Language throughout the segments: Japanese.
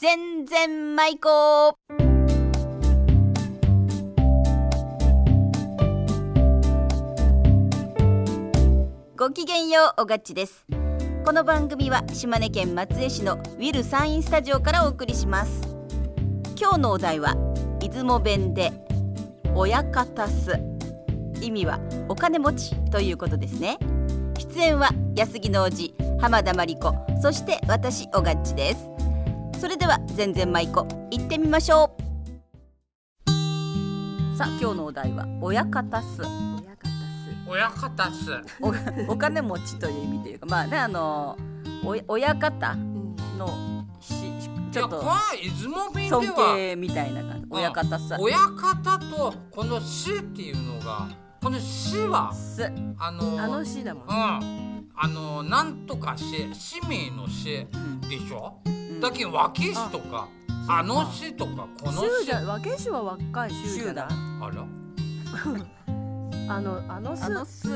全然舞子ごきげんようおがっちです。この番組は島根県松江市のウィルサインスタジオからお送りします。今日のお題は出雲弁で親方す。意味はお金持ちということですね。出演は安木の王子浜田真理子そして私おがっちです。それでは全然舞子行ってみましょう。さあ今日のお題は親方す。親方す。おお金持ちという意味というかまあねあのお親方のしちょっと尊は敬みたいな感じ。親方さ親方とこの死っていうのがこの死はす。あのあの詩だもんうん。あのなんとか死使命の死うん。でしょ、うんだけど分け死とかあの死とかこの死州じゃ和慶州は若い州じゃな。いあら。あのあの巣ああのす。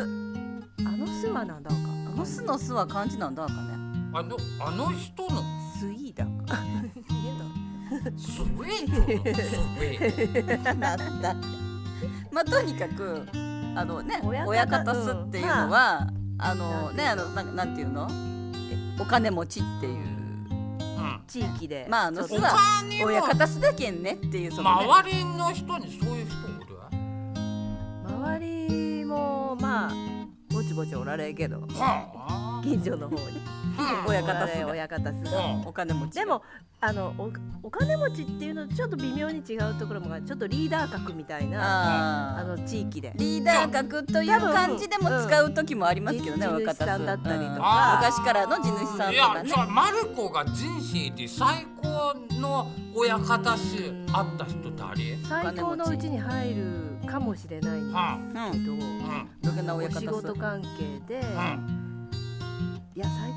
の巣はなんだか。あのすのすは漢字なんだかね。あのあの人の。スイーだか。スウェートのスウェートなんだ まあとにかくあのね親親方方すっていうのは、あのねあののなんなんていうの？えお金持ちっていう。うん地域で。おまああの巣は金親も方すだけんねっていうその、ね、周りの人にそういう人おる？周りもまあぼちぼちおられんけど。はあ。近所の方に。うん親方す親方すうん。お金持ちでもあのおお金持ちっていうのとちょっと微妙に違うところもある。ちょっとリーダー格みたいなあの地域で。リーダー格という感じでも使う時もありますけどね、うん。親方地主さんだったりとか。うん。昔からの地主さんいやとかね。じゃあマルコが人生で最高の親方し会った人誰最高のうちに入るかもしれないんだうん。けど、うん。どげなお親方す仕事関係で、うんいや最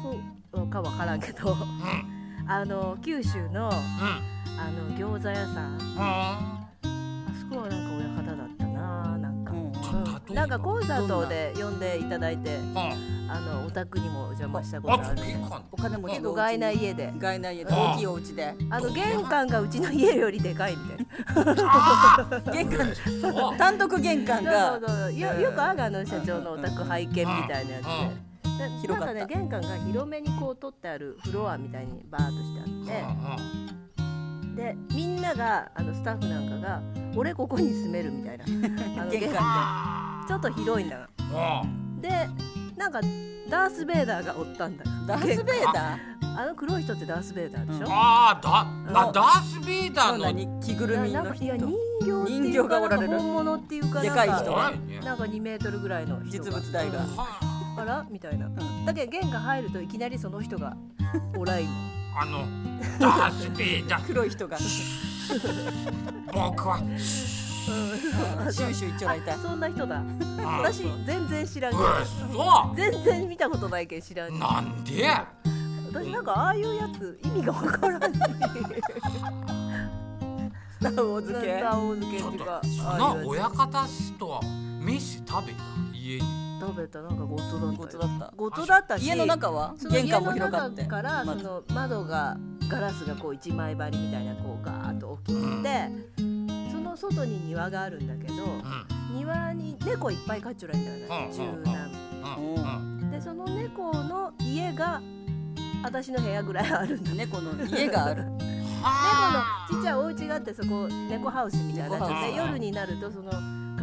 高かわからんけどうん。あの九州のうん。あの餃子屋さん。あ。そこはなんか親方だったななんか、うん。な。んかコンサートで呼んでいただいてうんあのお宅にもお邪魔したことああるお金持ちの結構外な家で。外内家であ大きいお家で。あの玄関がうちの家よりでかいみたいな。玄関。単独玄関そうがそうそう。よよくあるあの社長のお宅拝見みたいなやつで。で広かった。なんかね玄関が広めにこう取ってあるフロアみたいにバーッとしてあって。でみんながあのスタッフなんかが俺ここに住めるみたいな。あの玄関ちょっと広いんだがでなんかダース・ベイダーがおったんだダース・ベイダあの黒い人ってダース・ベイダーでしょ、ああだあうん。ダース・ベイダーーの着ぐるみの人？いや人形っていう人形がかおられる。本物っていうかでかい人。なんかねなんか2メートルぐらいの人実物大が。うんあら？みたいな、だけど玄関入るといきなりその人が おらいのあのダース・ベイダー。黒い人が。僕は。シューシュー一丁らいた。そんな人だ。あ私全然知らんけうど。そ全然見たことないけん知らんなんで？私なんかああいうやつ意味がわからんね スター・ウォーズスタ系ー・ウォーズ系っっていうかとその親方氏とは飯食べた？家に。つ食べたなんかごつだったよ。ごつだった。ごつだったし家の中は？玄関も広がって。からその窓がガラスがこう一枚張りみたいなこうガーッと大きくてその外に庭があるんだけどうん。庭に猫いっぱい飼っちょらいんだよねうんでその猫の家が私の部屋ぐらいあるんだ猫の家がある。は 猫のちっちゃいお家があってそこ猫ハウスみたいなで夜になるとその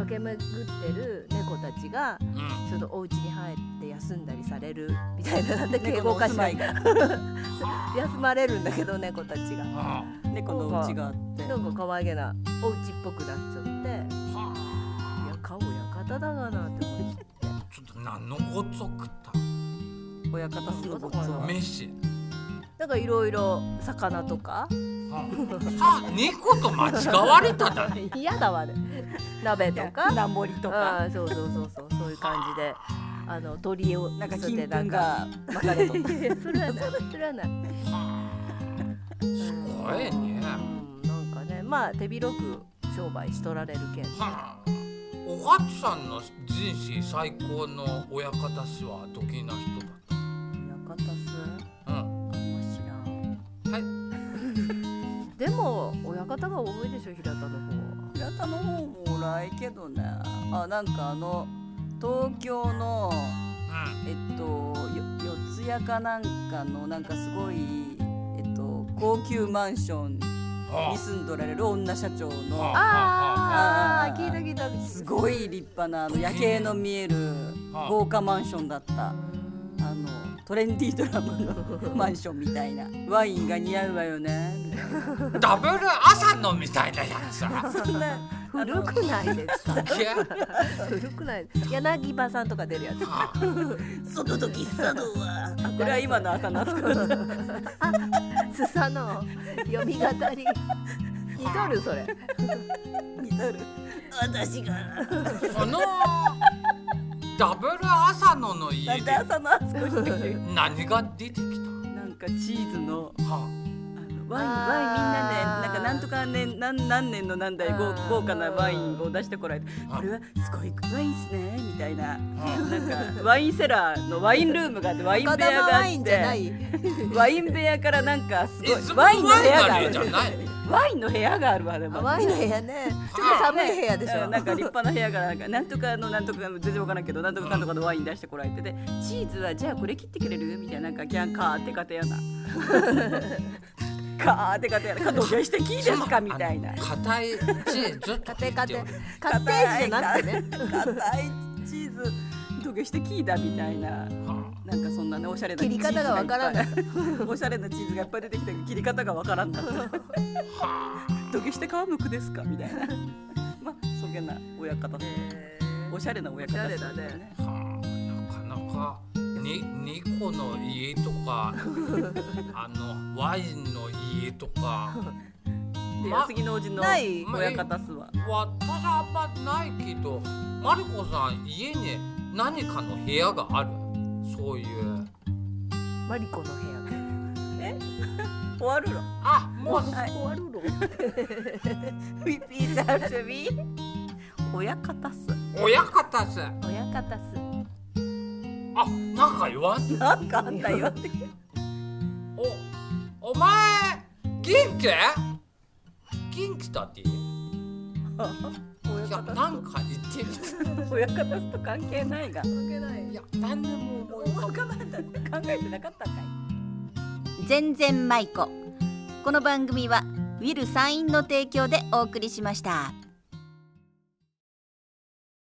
駆け巡ってる猫たちがうん。そのお家に入って休んだりされるみたいななんで敬語かしら。休まれるんだけど猫たちが。うん猫の家があって。なんか可愛げなお家っぽくなっちゃって。いはや顔館だがなって思ってあちょっと何のごつを食った？親方すのごつは。飯。なんかいろいろ魚とかうんさあ猫と間違われただね。嫌だわね。鍋とか。船盛りとかそうそうそうそうそういう感じであの鳥をなんか金粉が巻かれとっいやそれはないそれはないすごいね。うんなんかねまあ手広く商売しとられるけん。はあ。おはつさんの人生最高の親方氏はどきな人だった親方が多いでしょ平田の方平田の方もおらいけどね。あなんかあの東京のうん。えっとよ四谷かなんかのなんかすごいえっと高級マンションに住んどられる女社長の。はあああー聞いた聞いた。すごい立派なあの夜景の見える豪華マンションだった。あのトレンディードラマの マンションみたいな。ワインが似合うわよね。ダブル朝のみたいなやつそんな古くないですか？古くない。柳葉さんとか出るやつ。は外と喫茶道は。あこれは今の朝の懐かしいスサの。読み語り。似とるそれ。似とる。私が。そのダブル朝のの家で。朝の暑くして。何が出てきなんかチーズの。たはあ。のワインワインみんなでなんかなんとか年何何年のなんだい豪豪華なワインを出してこられてあ。これはすごいワインっすねみたいな。あ。なんかワインセラーのワインルームがあってワイン部屋があってい。ワイン部屋からなんかすごいワインの部屋がある。ワインの部屋があるわでも。ワインの部屋ね。ちょっと寒い部屋でしょ。うん。なんか立派な部屋がなんかなんとかのなんとか全然わからんけどなんとかかんとかのワイン出してこられててチーズはじゃあこれ切ってくれる？みたいななんかキャンカーってかてやなカーってかてやなかどけしてきいですかみたいな。硬いチーズ。と家庭家庭言ってカッテージじゃなくてね硬いチーズ。どけしてきいだみたいな。はなんかそんなねおしゃれな切り方がわからんチーズがいおしゃれなチーズがいっぱい出てきて切り方がわからんだったあはどけして皮むくですかみたいな。まあそげな親方おしゃれな親方おしゃれだねにニコの家とか あのワインの家とか。で ま安木のおじの親方すわ。私あんまないけどマリコさん家に何かの部屋がある。そういう。マリコの部屋。終わるろあもう。はい。終わるの？ピピーチャーシュビ親方す。親方さ親方すあなんか言わんなんかあんた言わんて。おお前元気元気だっていやなんか言ってみて。親方すと関係ないが。考関係ない。いや何でも思い浮かばないえてなかったんかい。全然舞子この番組はウィル・サインの提供でお送りしました。